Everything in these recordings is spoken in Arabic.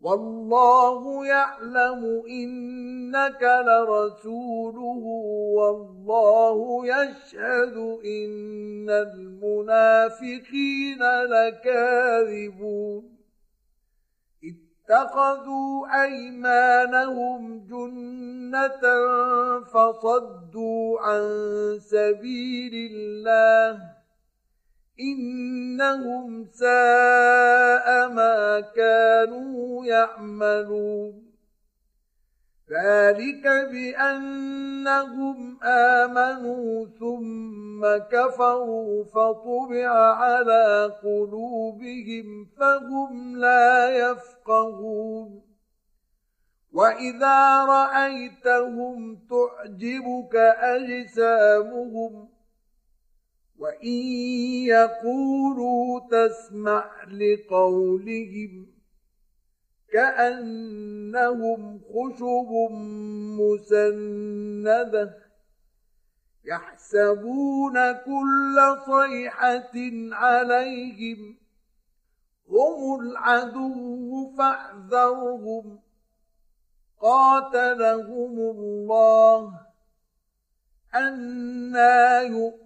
والله يعلم إنك لرسوله والله يشهد إن المنافقين لكاذبون. اتخذوا أيمانهم جنة فصدوا عن سبيل الله إنهم ساء ما كانوا يعملون. ذلك بأنهم آمنوا ثم كفروا فطبع على قلوبهم فهم لا يفقهون. وإذا رأيتهم تعجبك أجسامهم وان يقولوا تسمع لقولهم كانهم خشب مسنده يحسبون كل صيحه عليهم هم العدو فاحذرهم قاتلهم الله أنا يؤمنون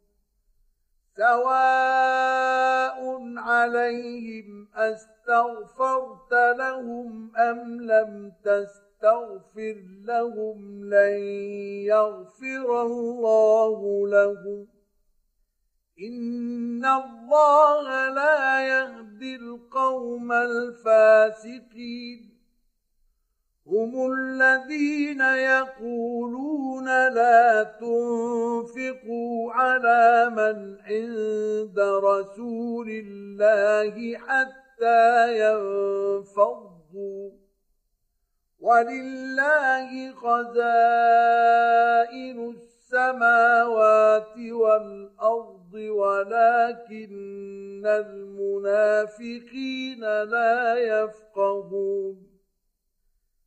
سواء عليهم أستغفرت لهم أم لم تستغفر لهم لن يغفر الله لهم. إن الله لا يهدي القوم الفاسقين. هم الذين يقولون لا تنفقوا على من عند رسول الله حتى ينفضوا ولله خزائن السماوات والارض ولكن المنافقين لا يفقهون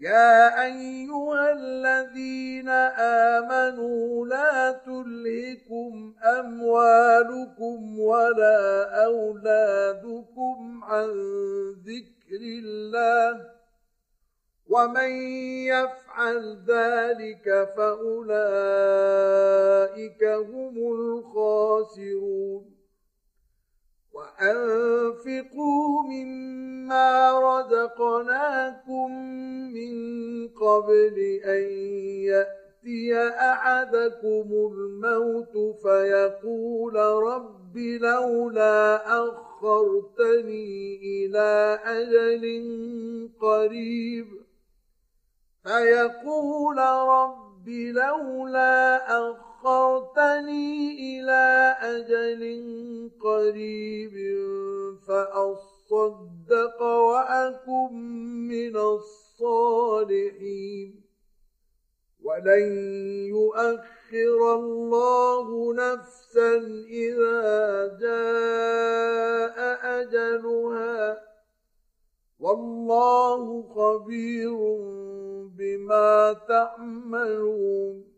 يا أيها الذين آمنوا لا تلهكم أموالكم ولا أولادكم عن ذكر الله ومن يفعل ذلك فأولئك هم الخاسرون وأنفقوا مما رزقناكم من قبل أن يأتي أحدكم الموت فيقول رب لولا أخرتني إلى أجل قريب. فيقول رب لولا أخرتني إلى أجل قريب فأصدق وأكن من الصالحين. ولن يؤخر الله نفسا إذا جاء أجلها. والله خبير بما تعملون.